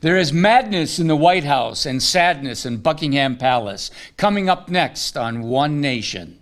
There is madness in the White House and sadness in Buckingham Palace. Coming up next on One Nation.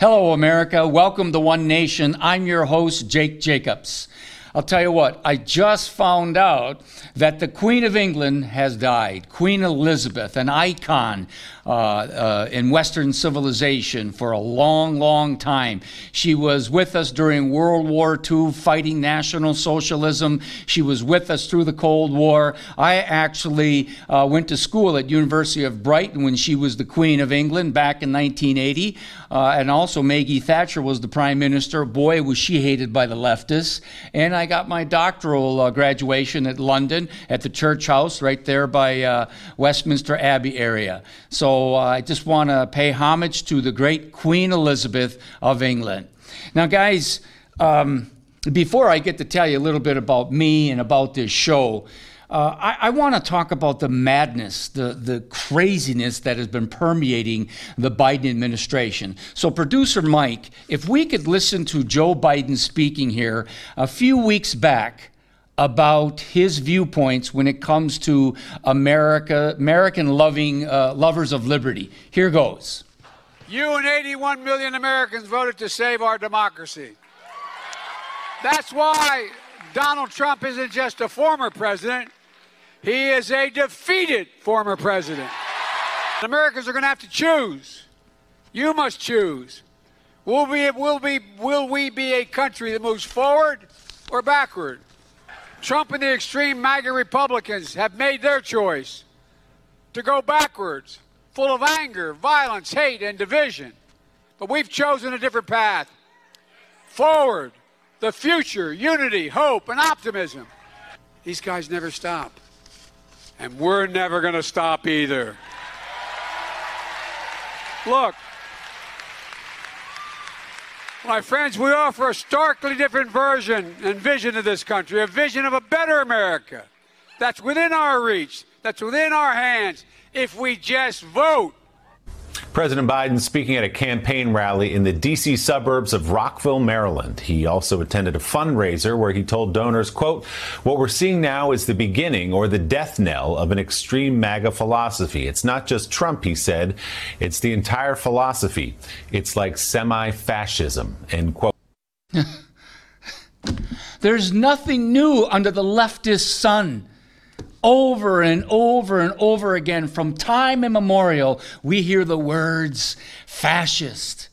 Hello, America. Welcome to One Nation. I'm your host, Jake Jacobs. I'll tell you what, I just found out that the Queen of England has died. Queen Elizabeth, an icon uh, uh, in Western civilization for a long, long time. She was with us during World War II, fighting National Socialism. She was with us through the Cold War. I actually uh, went to school at University of Brighton when she was the Queen of England back in 1980, uh, and also Maggie Thatcher was the Prime Minister. Boy, was she hated by the leftists. And I got my doctoral uh, graduation at London at the church house right there by uh, Westminster Abbey area. So uh, I just want to pay homage to the great Queen Elizabeth of England. Now, guys, um, before I get to tell you a little bit about me and about this show, uh, I, I want to talk about the madness, the, the craziness that has been permeating the Biden administration. So, producer Mike, if we could listen to Joe Biden speaking here a few weeks back about his viewpoints when it comes to America, American loving uh, lovers of liberty. Here goes. You and 81 million Americans voted to save our democracy. That's why Donald Trump isn't just a former president, he is a defeated former president. Americans are going to have to choose. You must choose. Will we, will, we, will we be a country that moves forward or backward? Trump and the extreme MAGA Republicans have made their choice to go backwards, full of anger, violence, hate, and division. But we've chosen a different path forward the future, unity, hope, and optimism. These guys never stop. And we're never going to stop either. Look, my friends, we offer a starkly different version and vision of this country, a vision of a better America that's within our reach, that's within our hands, if we just vote. President Biden speaking at a campaign rally in the D.C. suburbs of Rockville, Maryland. He also attended a fundraiser where he told donors, quote, what we're seeing now is the beginning or the death knell of an extreme MAGA philosophy. It's not just Trump, he said. It's the entire philosophy. It's like semi-fascism, end quote. There's nothing new under the leftist sun over and over and over again, from time immemorial, we hear the words fascist.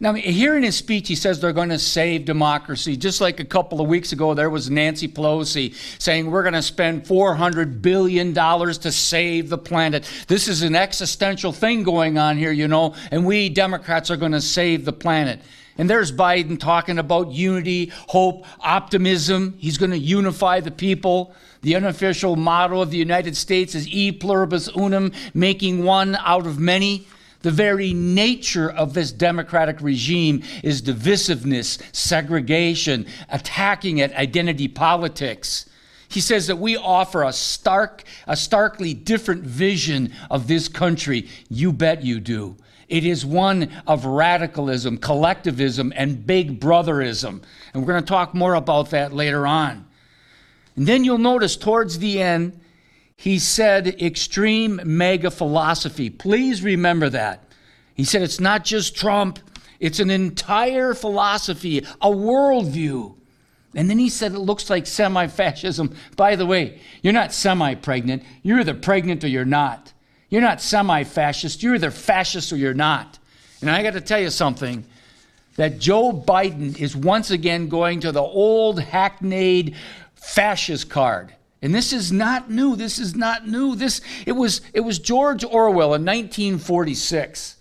Now, here in his speech, he says they're going to save democracy. Just like a couple of weeks ago, there was Nancy Pelosi saying we're going to spend $400 billion to save the planet. This is an existential thing going on here, you know, and we Democrats are going to save the planet. And there's Biden talking about unity, hope, optimism. He's going to unify the people. The unofficial motto of the United States is e pluribus unum, making one out of many. The very nature of this democratic regime is divisiveness, segregation, attacking at identity politics. He says that we offer a stark, a starkly different vision of this country. You bet you do. It is one of radicalism, collectivism, and big brotherism. And we're going to talk more about that later on. And then you'll notice towards the end, he said extreme mega philosophy. Please remember that. He said it's not just Trump, it's an entire philosophy, a worldview. And then he said it looks like semi fascism. By the way, you're not semi pregnant. You're either pregnant or you're not. You're not semi fascist. You're either fascist or you're not. And I got to tell you something that Joe Biden is once again going to the old hackneyed fascist card. And this is not new. This is not new. This it was it was George Orwell in 1946.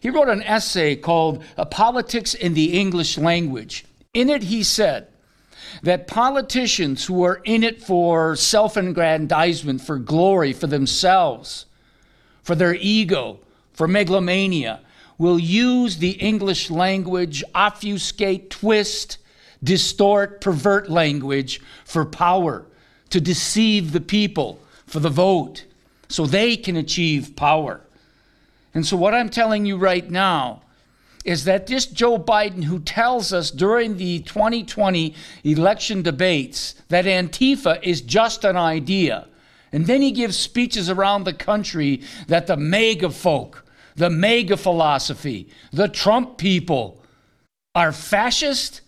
He wrote an essay called A Politics and the English Language. In it he said that politicians who are in it for self-aggrandizement, for glory, for themselves, for their ego, for megalomania, will use the English language, obfuscate, twist, distort, pervert language for power, to deceive the people for the vote. so they can achieve power. And so, what I'm telling you right now is that this Joe Biden, who tells us during the 2020 election debates that Antifa is just an idea, and then he gives speeches around the country that the mega folk, the mega philosophy, the Trump people are fascist.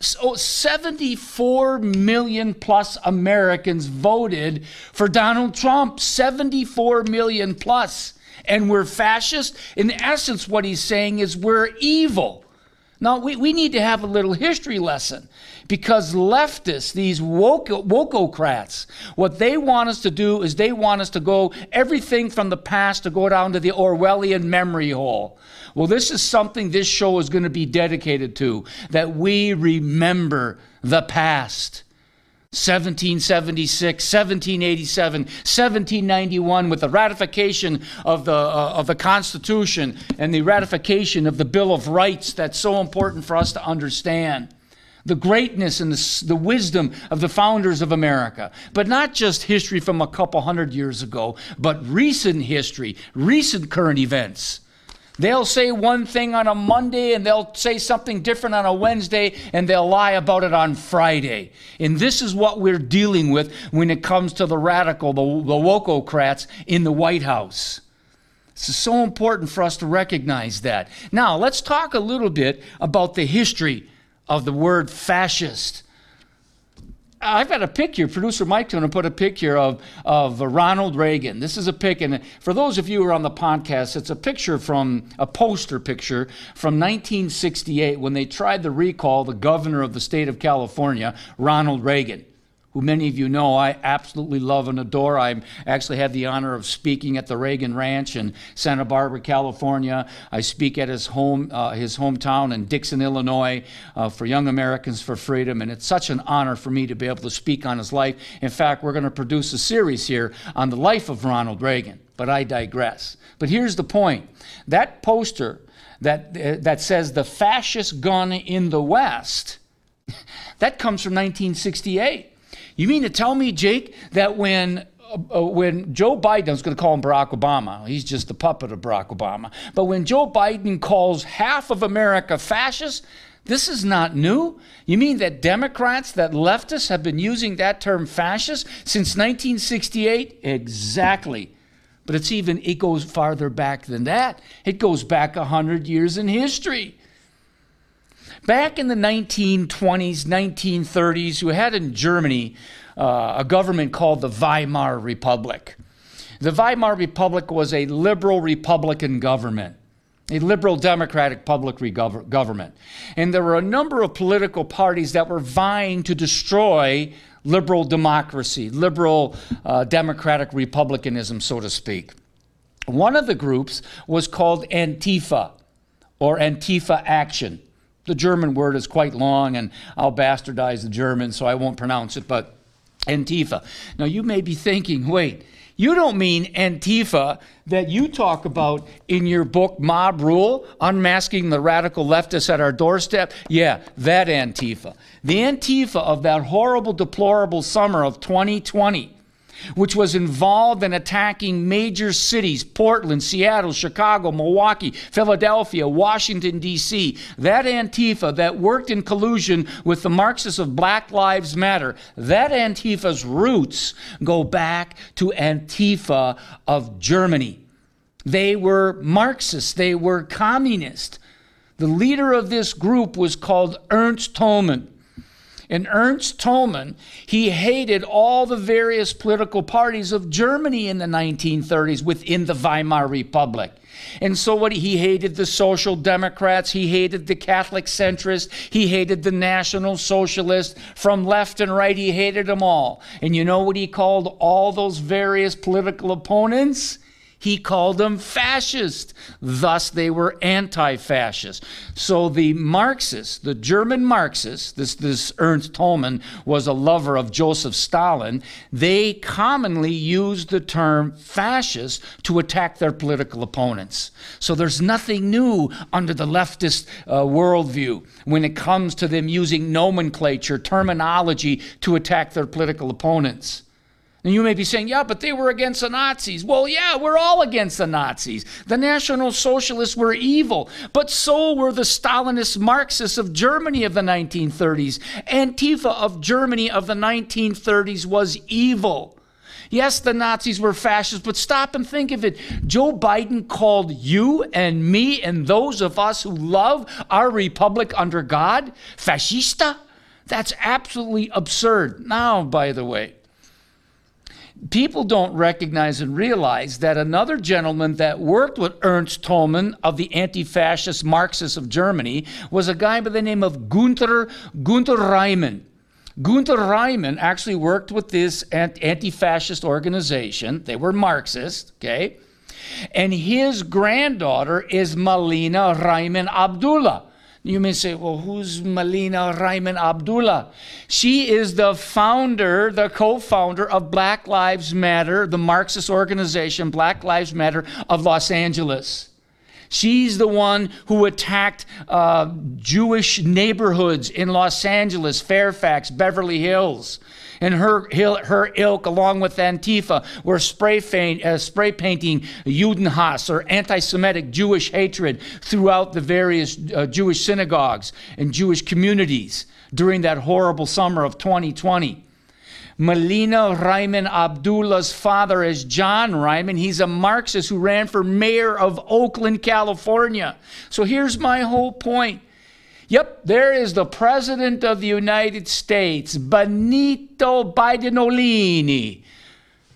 So 74 million plus Americans voted for Donald Trump. 74 million plus and we're fascist. In essence, what he's saying is we're evil. Now, we, we need to have a little history lesson because leftists, these woke, wokeocrats, what they want us to do is they want us to go everything from the past to go down to the Orwellian memory hole. Well, this is something this show is going to be dedicated to that we remember the past. 1776, 1787, 1791, with the ratification of the, uh, of the Constitution and the ratification of the Bill of Rights that's so important for us to understand. The greatness and the, the wisdom of the founders of America. But not just history from a couple hundred years ago, but recent history, recent current events. They'll say one thing on a Monday and they'll say something different on a Wednesday and they'll lie about it on Friday. And this is what we're dealing with when it comes to the radical, the, the wokocrats in the White House. Is so important for us to recognize that. Now, let's talk a little bit about the history of the word fascist. I've got a picture. Producer Mike's going to put a picture of, of Ronald Reagan. This is a pic, and for those of you who are on the podcast, it's a picture from a poster picture from 1968 when they tried to recall the governor of the state of California, Ronald Reagan who many of you know I absolutely love and adore. I actually had the honor of speaking at the Reagan Ranch in Santa Barbara, California. I speak at his home, uh, his hometown in Dixon, Illinois, uh, for Young Americans for Freedom, and it's such an honor for me to be able to speak on his life. In fact, we're going to produce a series here on the life of Ronald Reagan. But I digress. But here's the point: that poster that uh, that says the fascist gun in the West. That comes from 1968. You mean to tell me, Jake, that when uh, when Joe Biden, I was going to call him Barack Obama, he's just the puppet of Barack Obama, but when Joe Biden calls half of America fascist, this is not new. You mean that Democrats, that leftists have been using that term fascist since 1968? Exactly. But it's even, it goes farther back than that. It goes back 100 years in history. Back in the 1920s, 1930s, you had in Germany uh, a government called the Weimar Republic. The Weimar Republic was a liberal Republican government a liberal democratic public government. And there were a number of political parties that were vying to destroy liberal democracy, liberal uh, democratic republicanism, so to speak. One of the groups was called Antifa or Antifa Action. The German word is quite long, and I'll bastardize the German, so I won't pronounce it, but Antifa. Now, you may be thinking, wait, you don't mean Antifa that you talk about in your book, Mob Rule, Unmasking the Radical Leftists at Our Doorstep? Yeah, that Antifa. The Antifa of that horrible, deplorable summer of 2020 which was involved in attacking major cities Portland, Seattle, Chicago, Milwaukee, Philadelphia, Washington, D.C. That Antifa that worked in collusion with the Marxists of Black Lives Matter, that Antifa's roots go back to Antifa of Germany. They were Marxists, they were communists. The leader of this group was called Ernst Thälmann. And Ernst Thälmann, he hated all the various political parties of Germany in the 1930s within the Weimar Republic. And so what he hated the social democrats, he hated the Catholic centrists, he hated the national socialists, from left and right, he hated them all. And you know what he called all those various political opponents? He called them fascist. Thus, they were anti fascist. So, the Marxists, the German Marxists, this, this Ernst Thälmann was a lover of Joseph Stalin, they commonly used the term fascist to attack their political opponents. So, there's nothing new under the leftist uh, worldview when it comes to them using nomenclature, terminology to attack their political opponents. And you may be saying, yeah, but they were against the Nazis. Well, yeah, we're all against the Nazis. The National Socialists were evil, but so were the Stalinist Marxists of Germany of the 1930s. Antifa of Germany of the 1930s was evil. Yes, the Nazis were fascists, but stop and think of it. Joe Biden called you and me and those of us who love our republic under God fascista? That's absolutely absurd. Now, by the way, people don't recognize and realize that another gentleman that worked with Ernst Thälmann of the anti-fascist Marxists of Germany was a guy by the name of Gunther Gunther Reimann. Gunther Reimann actually worked with this anti-fascist organization. They were Marxist, okay? And his granddaughter is Melina Reimann Abdullah. You may say, well, who's Melina Reimann Abdullah? She is the founder, the co founder of Black Lives Matter, the Marxist organization, Black Lives Matter of Los Angeles. She's the one who attacked uh, Jewish neighborhoods in Los Angeles, Fairfax, Beverly Hills and her, her ilk, along with Antifa, were spray, uh, spray painting Judenhass or anti Semitic Jewish hatred throughout the various uh, Jewish synagogues and Jewish communities during that horrible summer of 2020. Melina Reimann Abdullah's father is John Reimann. He's a Marxist who ran for mayor of Oakland, California. So here's my whole point. Yep, there is the President of the United States, Benito Bidenolini.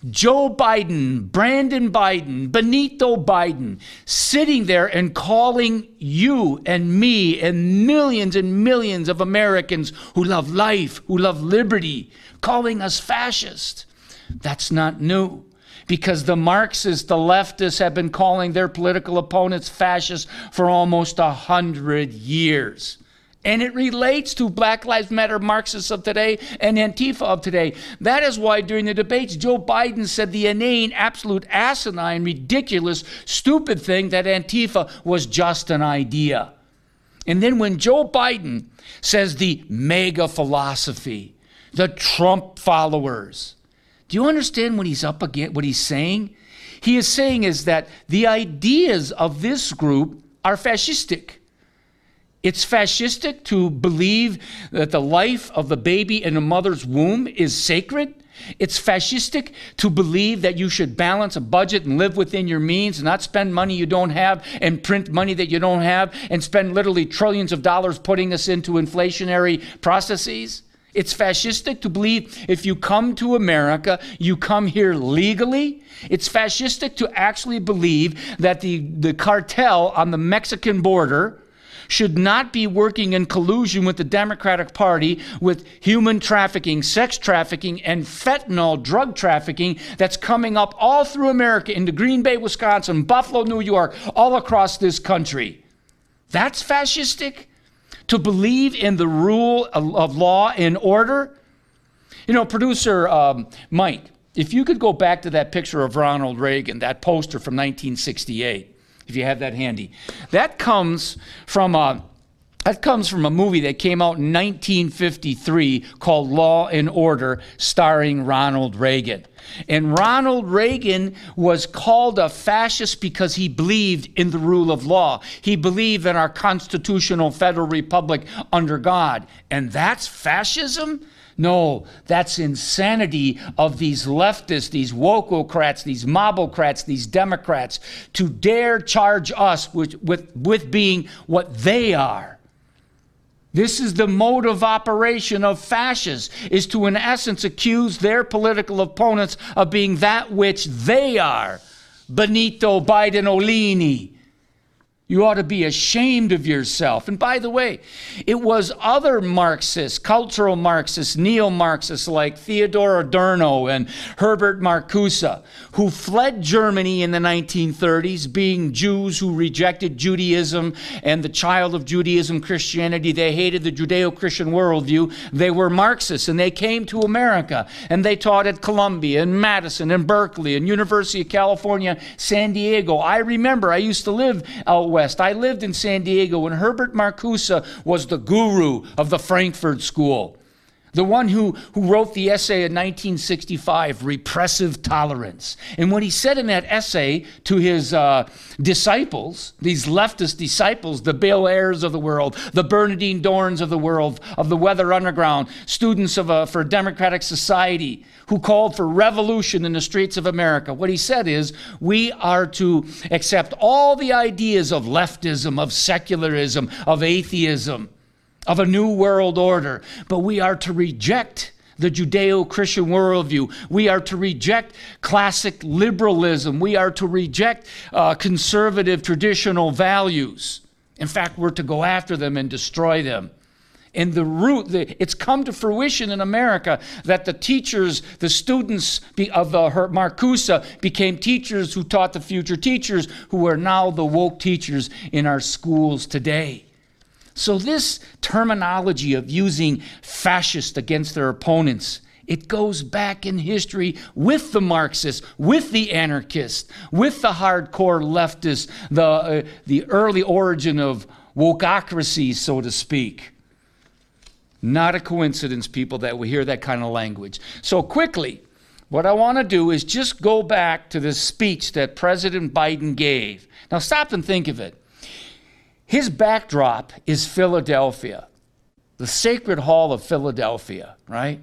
Joe Biden, Brandon Biden, Benito Biden, sitting there and calling you and me and millions and millions of Americans who love life, who love liberty, calling us fascist. That's not new because the Marxists, the leftists, have been calling their political opponents fascists for almost a hundred years. And it relates to Black Lives Matter Marxists of today and Antifa of today. That is why during the debates, Joe Biden said the inane, absolute asinine, ridiculous, stupid thing that Antifa was just an idea. And then when Joe Biden says the mega philosophy, the Trump followers, do you understand what he's up against, what he's saying? He is saying is that the ideas of this group are fascistic. It's fascistic to believe that the life of the baby in a mother's womb is sacred. It's fascistic to believe that you should balance a budget and live within your means and not spend money you don't have and print money that you don't have and spend literally trillions of dollars putting us into inflationary processes. It's fascistic to believe if you come to America, you come here legally. It's fascistic to actually believe that the, the cartel on the Mexican border should not be working in collusion with the Democratic Party with human trafficking, sex trafficking, and fentanyl drug trafficking that's coming up all through America into Green Bay, Wisconsin, Buffalo, New York, all across this country. That's fascistic? To believe in the rule of, law and order? You know, producer um, Mike, if you could go back to that picture of Ronald Reagan, that poster from 1968 if you have that handy. That comes from a that comes from a movie that came out in 1953 called Law and Order, starring Ronald Reagan. And Ronald Reagan was called a fascist because he believed in the rule of law. He believed in our constitutional federal republic under God. And that's fascism? No, that's insanity of these leftists, these wokeocrats, these mobocrats, these Democrats to dare charge us with, with, with being what they are. This is the mode of operation of fascists, is to in essence accuse their political opponents of being that which they are. Benito Bidenolini, you ought to be ashamed of yourself. And by the way, it was other Marxists, cultural Marxists, neo Marxists like Theodor Adorno and Herbert Marcuse, who fled Germany in the 1930s, being Jews who rejected Judaism and the child of Judaism, Christianity. They hated the Judeo Christian worldview. They were Marxists and they came to America and they taught at Columbia and Madison and Berkeley and University of California, San Diego. I remember I used to live out west West. I lived in San Diego when Herbert Marcuse was the guru of the Frankfurt School. the one who, who wrote the essay in 1965, Repressive Tolerance. And what he said in that essay to his uh, disciples, these leftist disciples, the Bill Ayers of the world, the Bernardine Dohrns of the world, of the Weather Underground, students of a, for democratic society, who called for revolution in the streets of America, what he said is we are to accept all the ideas of leftism, of secularism, of atheism of a new world order, but we are to reject the Judeo Christian worldview. We are to reject classic liberalism. We are to reject uh, conservative traditional values. In fact, we're to go after them and destroy them. And the root, the, it's come to fruition in America that the teachers, the students of the Marcuse became teachers who taught the future teachers, who are now the woke teachers in our schools today. So, this terminology of using fascist against their opponents, it goes back in history with the Marxists, with the anarchists, with the hardcore leftists, the, uh, the early origin of wokeocracy, so to speak. Not a coincidence, people, that we hear that kind of language. So, quickly, what I want to do is just go back to the speech that President Biden gave. Now, stop and think of it. His backdrop is Philadelphia, the Sacred Hall of Philadelphia, right?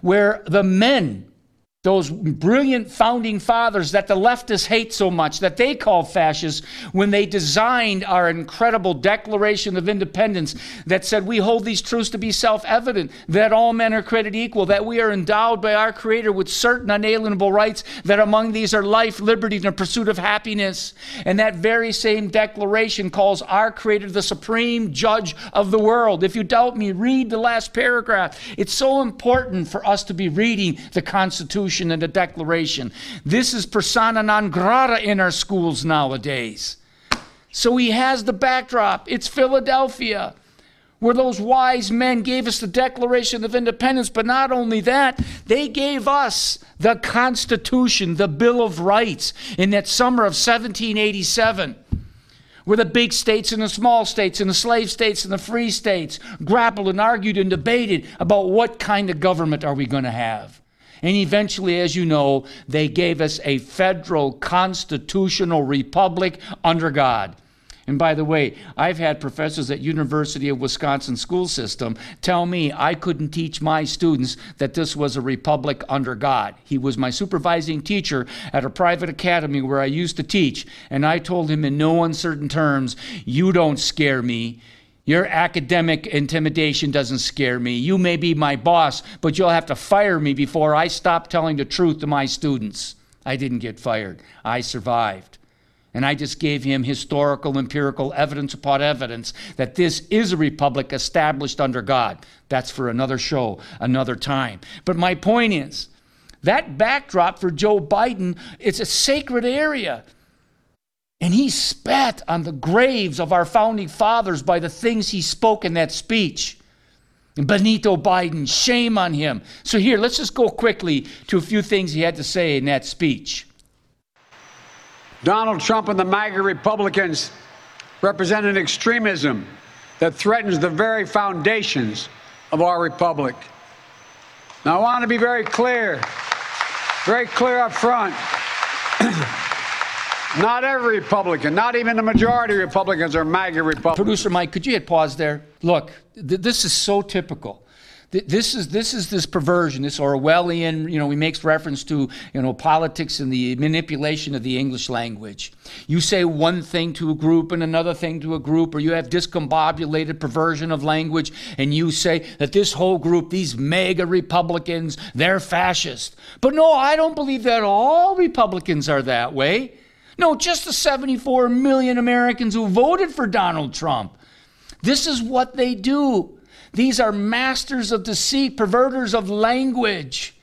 Where the men those brilliant founding fathers that the leftists hate so much, that they call fascists, when they designed our incredible Declaration of Independence that said we hold these truths to be self evident, that all men are created equal, that we are endowed by our Creator with certain unalienable rights, that among these are life, liberty, and the pursuit of happiness. And that very same declaration calls our Creator the supreme judge of the world. If you doubt me, read the last paragraph. It's so important for us to be reading the Constitution Constitution and the Declaration. This is persona non grata in our schools nowadays. So he has the backdrop. It's Philadelphia, where those wise men gave us the Declaration of Independence. But not only that, they gave us the Constitution, the Bill of Rights, in that summer of 1787 where the big states and the small states and the slave states and the free states grappled and argued and debated about what kind of government are we going to have. And eventually, as you know, they gave us a federal constitutional republic under God. And by the way, I've had professors at University of Wisconsin school system tell me I couldn't teach my students that this was a republic under God. He was my supervising teacher at a private academy where I used to teach, and I told him in no uncertain terms, "You don't scare me. Your academic intimidation doesn't scare me. You may be my boss, but you'll have to fire me before I stop telling the truth to my students. I didn't get fired, I survived. And I just gave him historical, empirical evidence upon evidence that this is a republic established under God. That's for another show, another time. But my point is, that backdrop for Joe Biden, it's a sacred area. And he spat on the graves of our founding fathers by the things he spoke in that speech. Benito Biden, shame on him. So, here, let's just go quickly to a few things he had to say in that speech. Donald Trump and the MAGA Republicans represent an extremism that threatens the very foundations of our republic. Now, I want to be very clear, very clear up front. Not every Republican, not even the majority of Republicans are MAGA Republicans. Producer Mike, could you hit pause there? Look, th- this is so typical. this is this is this perversion, this Orwellian. You know, he makes reference to you know politics and the manipulation of the English language. You say one thing to a group and another thing to a group, or you have discombobulated perversion of language, and you say that this whole group, these mega Republicans, they're fascist. But no, I don't believe that all Republicans are that way. No, just the 74 million Americans who voted for Donald Trump. This is what they do. These are masters of deceit, perverters of language.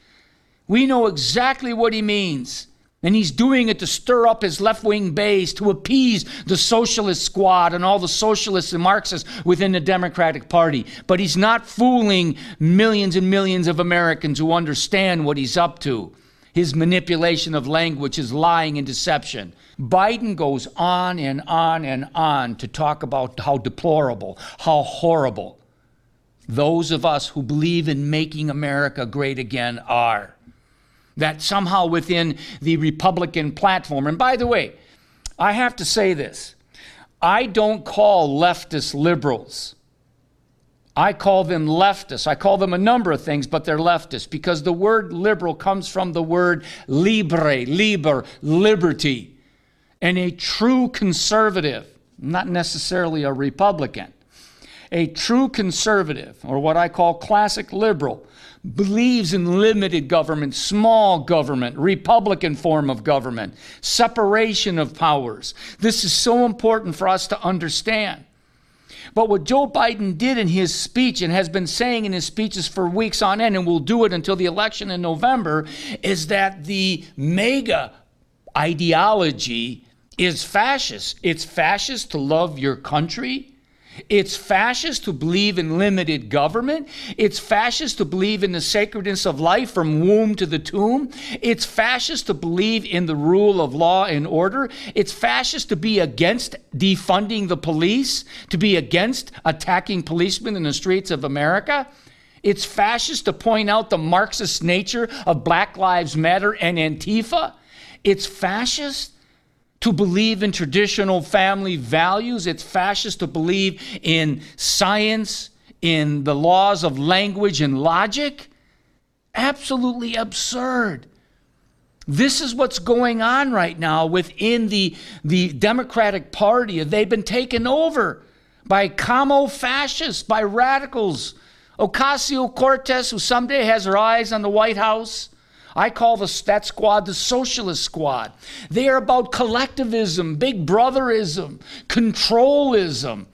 We know exactly what he means. And he's doing it to stir up his left wing base, to appease the socialist squad and all the socialists and Marxists within the Democratic Party. But he's not fooling millions and millions of Americans who understand what he's up to. His manipulation of language, his lying and deception. Biden goes on and on and on to talk about how deplorable, how horrible those of us who believe in making America great again are. That somehow within the Republican platform, and by the way, I have to say this I don't call leftist liberals. I call them leftists. I call them a number of things, but they're leftists because the word liberal comes from the word libre, liber, liberty. And a true conservative, not necessarily a Republican, a true conservative, or what I call classic liberal, believes in limited government, small government, Republican form of government, separation of powers. This is so important for us to understand. But what Joe Biden did in his speech and has been saying in his speeches for weeks on end, and will do it until the election in November, is that the mega ideology is fascist. It's fascist to love your country. It's fascist to believe in limited government. It's fascist to believe in the sacredness of life from womb to the tomb. It's fascist to believe in the rule of law and order. It's fascist to be against defunding the police, to be against attacking policemen in the streets of America. It's fascist to point out the Marxist nature of Black Lives Matter and Antifa. It's fascist to believe in traditional family values. It's fascist to believe in science, in the laws of language and logic. Absolutely absurd. This is what's going on right now within the, the Democratic Party. They've been taken over by camo fascists, by radicals. Ocasio Cortez, who someday has her eyes on the White House, I call the, that squad the socialist squad. They are about collectivism, big brotherism, controlism.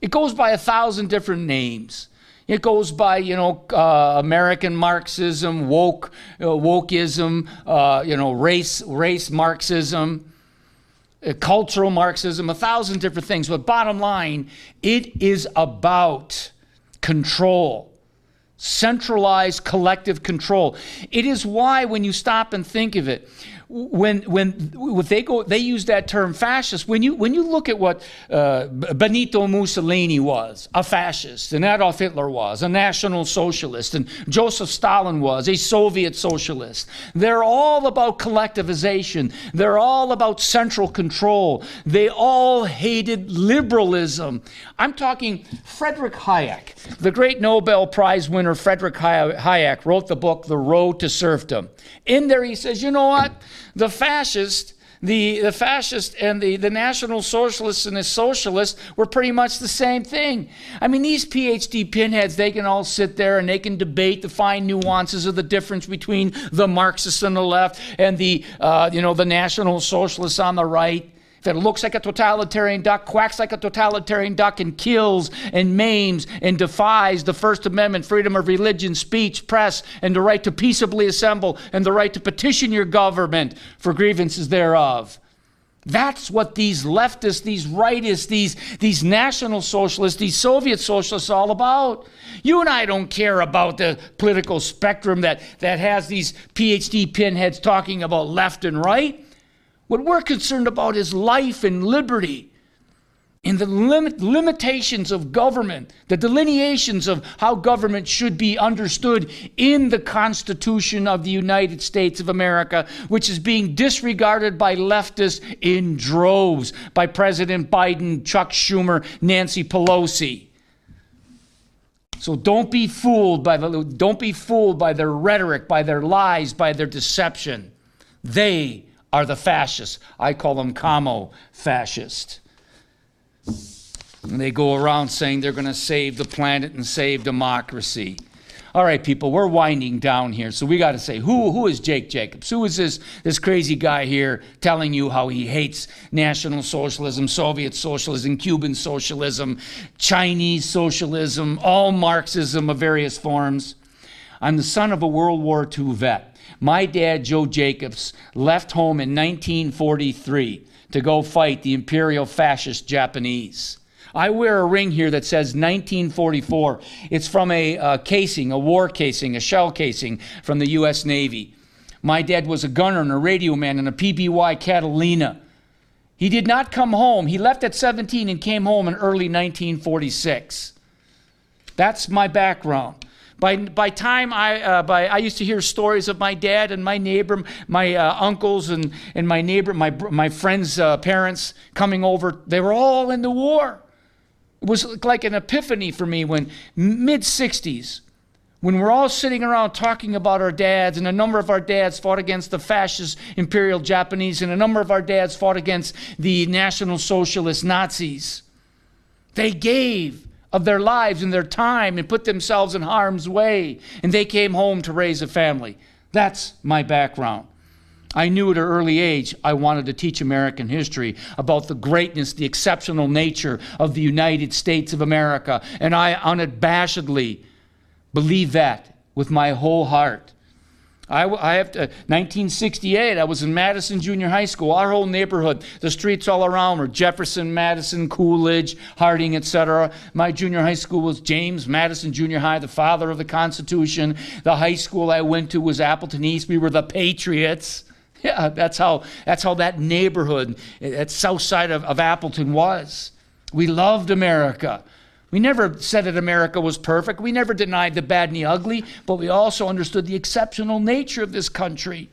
It goes by a thousand different names. It goes by, you know, uh, American Marxism, woke, uh, wokeism, uh, you know, race, race Marxism, uh, cultural Marxism, a thousand different things. But bottom line, it is about control centralized collective control. It is why, when you stop and think of it, when when they go they use that term fascist when you when you look at what uh, Benito Mussolini was a fascist and Adolf Hitler was a national socialist and Joseph Stalin was a Soviet socialist they're all about collectivization they're all about central control they all hated liberalism. I'm talking Frederick Hayek the great Nobel Prize winner Frederick Hayek wrote the book The Road to Serfdom. In there he says you know what the fascist, the, the fascist and the, the national socialists and the socialists were pretty much the same thing. I mean, these PhD pinheads, they can all sit there and they can debate the fine nuances of the difference between the Marxists on the left and the, uh, you know, the national socialists on the right that looks like a totalitarian duck, quacks like a totalitarian duck, and kills and maims and defies the First Amendment, freedom of religion, speech, press, and the right to peaceably assemble and the right to petition your government for grievances thereof. That's what these leftists, these rightists, these, these national socialists, these Soviet socialists all about. You and I don't care about the political spectrum that, that has these PhD pinheads talking about left and right. What we're concerned about is life and liberty and the limit, limitations of government, the delineations of how government should be understood in the Constitution of the United States of America, which is being disregarded by leftists in droves by President Biden, Chuck Schumer, Nancy Pelosi. So don't be fooled by the don't be fooled by their rhetoric, by their lies, by their deception. They are the fascists. I call them camo fascists. And they go around saying they're going to save the planet and save democracy. All right, people, we're winding down here, so we got to say who who is Jake Jacobs? Who is this this crazy guy here telling you how he hates National Socialism, Soviet socialism, Cuban socialism, Chinese socialism, all Marxism of various forms? I'm the son of a World War II vet. My dad, Joe Jacobs, left home in 1943 to go fight the imperial fascist Japanese. I wear a ring here that says 1944. It's from a uh, casing, a war casing, a shell casing from the U.S. Navy. My dad was a gunner and a radio man in a PBY Catalina. He did not come home. He left at 17 and came home in early 1946. That's my background. By, by time I, uh, by, I used to hear stories of my dad and my neighbor, my uh, uncles and, and my neighbor, my, my friends' uh, parents coming over. They were all in the war. It was like an epiphany for me when mid 60s, when we're all sitting around talking about our dads, and a number of our dads fought against the fascist imperial Japanese, and a number of our dads fought against the National Socialist Nazis. They gave of their lives and their time and put themselves in harm's way, and they came home to raise a family. That's my background. I knew at an early age I wanted to teach American history about the greatness, the exceptional nature of the United States of America, and I unabashedly Believe that with my whole heart. I, I have to, 1968, I was in Madison Junior High School. Our whole neighborhood, the streets all around were Jefferson, Madison, Coolidge, Harding, etc. My junior high school was James Madison Junior High, the father of the Constitution. The high school I went to was Appleton East. We were the Patriots. Yeah, that's how, that's how that neighborhood, that south side of, of Appleton was. We loved America. We never said that America was perfect. We never denied the bad and the ugly, but we also understood the exceptional nature of this country.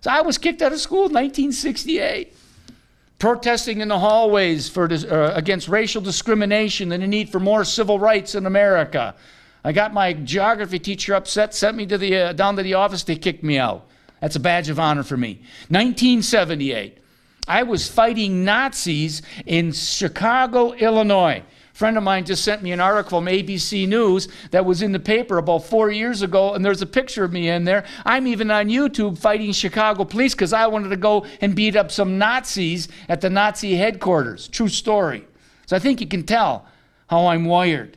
So I was kicked out of school in 1968, protesting in the hallways for, uh, against racial discrimination and the need for more civil rights in America. I got my geography teacher upset, sent me to the, uh, down to the office, they kicked me out. That's a badge of honor for me. 1978, I was fighting Nazis in Chicago, Illinois friend of mine just sent me an article from ABC News that was in the paper about four years ago, and there's a picture of me in there. I'm even on YouTube fighting Chicago police because I wanted to go and beat up some Nazis at the Nazi headquarters. True story. So I think you can tell how I'm wired.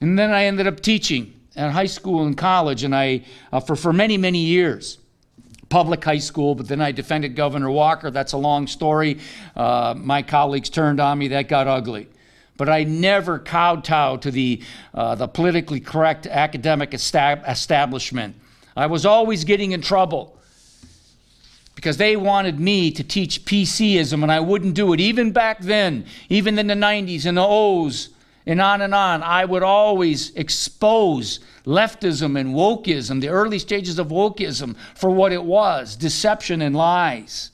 And then I ended up teaching at high school and college, and I uh, for for many many years public high school, but then I defended Governor Walker. That's a long story. Uh, my colleagues turned on me. That got ugly but I never kowtowed to the, uh, the politically correct academic estab- establishment. I was always getting in trouble because they wanted me to teach PCism and I wouldn't do it. Even back then, even in the 90s and the O's and on and on, I would always expose leftism and wokeism, the early stages of wokeism, for what it was deception and lies.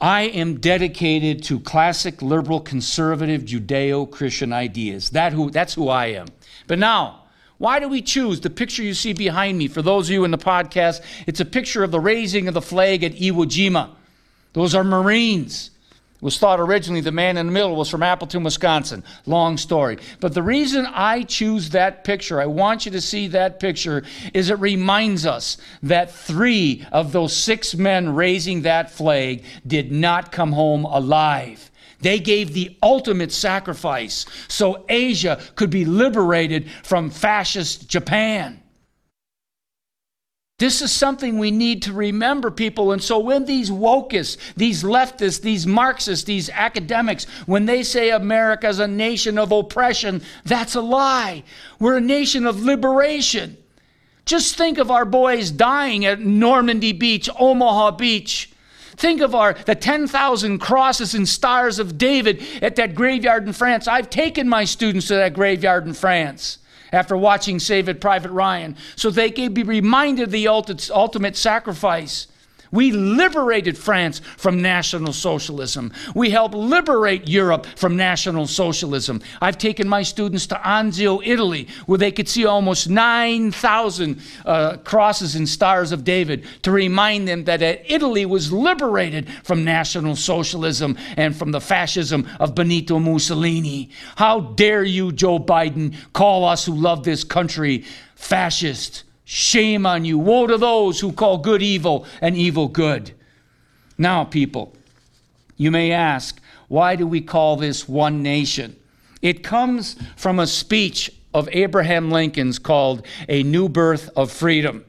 I am dedicated to classic liberal conservative Judeo Christian ideas. That who, that's who I am. But now, why do we choose the picture you see behind me? For those of you in the podcast, it's a picture of the raising of the flag at Iwo Jima. Those are Marines. It was thought originally the man in the middle was from Appleton, Wisconsin. Long story. But the reason I choose that picture, I want you to see that picture, is it reminds us that three of those six men raising that flag did not come home alive. They gave the ultimate sacrifice so Asia could be liberated from fascist Japan. This is something we need to remember, people. And so when these wokeists, these leftists, these Marxists, these academics, when they say America is a nation of oppression, that's a lie. We're a nation of liberation. Just think of our boys dying at Normandy Beach, Omaha Beach. Think of our the 10,000 crosses and stars of David at that graveyard in France. I've taken my students to that graveyard in France after watching Saving Private Ryan, so they could be reminded of the ultimate sacrifice we liberated France from National Socialism. We helped liberate Europe from National Socialism. I've taken my students to Anzio, Italy, where they could see almost 9,000 uh, crosses and stars of David to remind them that Italy was liberated from National Socialism and from the fascism of Benito Mussolini. How dare you, Joe Biden, call us who love this country fascist? Shame on you. Woe to those who call good evil and evil good. Now, people, you may ask, why do we call this one nation? It comes from a speech of Abraham Lincoln's called A New Birth of Freedom.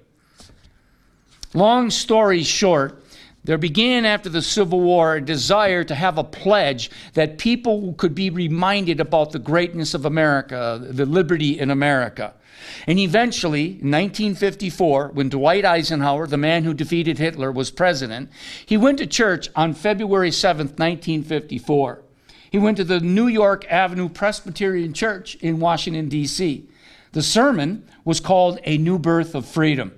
Long story short, there began after the Civil War a desire to have a pledge that people could be reminded about the greatness of America, the liberty in America. And eventually, in 1954, when Dwight Eisenhower, the man who defeated Hitler, was president, he went to church on February 7th, 1954. He went to the New York Avenue Presbyterian Church in Washington, D.C. The sermon was called A New Birth of Freedom.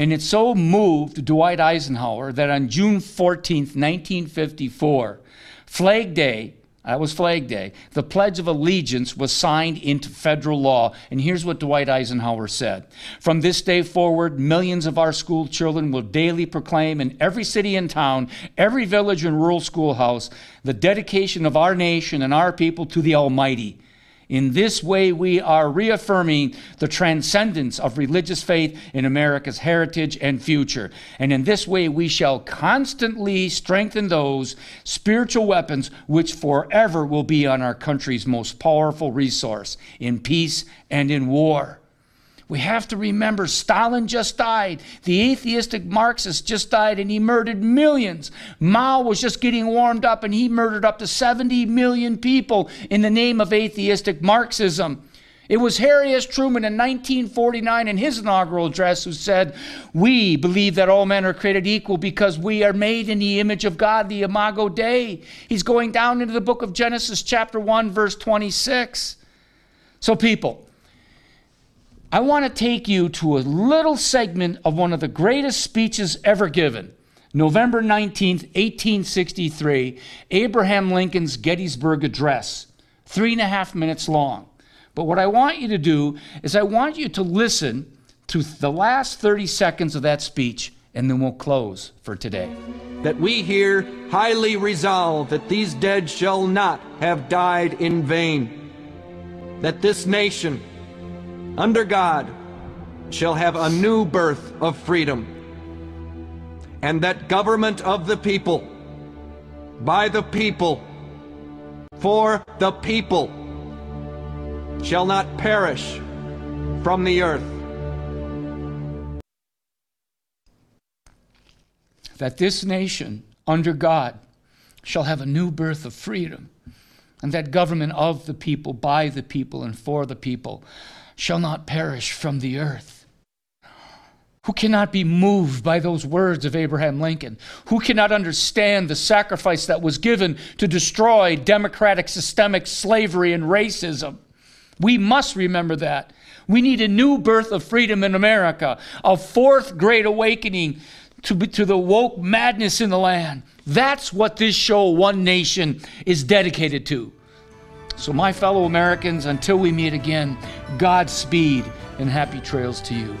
And it so moved Dwight Eisenhower that on June 14, 1954, Flag Day, that was Flag Day, the Pledge of Allegiance was signed into federal law. And here's what Dwight Eisenhower said From this day forward, millions of our school children will daily proclaim in every city and town, every village and rural schoolhouse, the dedication of our nation and our people to the Almighty. In this way, we are reaffirming the transcendence of religious faith in America's heritage and future. And in this way, we shall constantly strengthen those spiritual weapons which forever will be on our country's most powerful resource in peace and in war. We have to remember Stalin just died. The atheistic Marxist just died and he murdered millions. Mao was just getting warmed up and he murdered up to 70 million people in the name of atheistic Marxism. It was Harry S. Truman in 1949 in his inaugural address who said, We believe that all men are created equal because we are made in the image of God, the Imago Dei. He's going down into the book of Genesis, chapter 1, verse 26. So, people, I want to take you to a little segment of one of the greatest speeches ever given. November 19th, 1863, Abraham Lincoln's Gettysburg Address, three and a half minutes long. But what I want you to do is I want you to listen to the last 30 seconds of that speech, and then we'll close for today. That we here highly resolve that these dead shall not have died in vain, that this nation, under God, shall have a new birth of freedom, and that government of the people, by the people, for the people, shall not perish from the earth. That this nation, under God, shall have a new birth of freedom, and that government of the people, by the people, and for the people shall not perish from the earth. Who cannot be moved by those words of Abraham Lincoln? Who cannot understand the sacrifice that was given to destroy democratic systemic slavery and racism? We must remember that. We need a new birth of freedom in America, a fourth great awakening to, to the woke madness in the land. That's what this show, One Nation, is dedicated to. So, my fellow Americans, until we meet again, Godspeed and happy trails to you.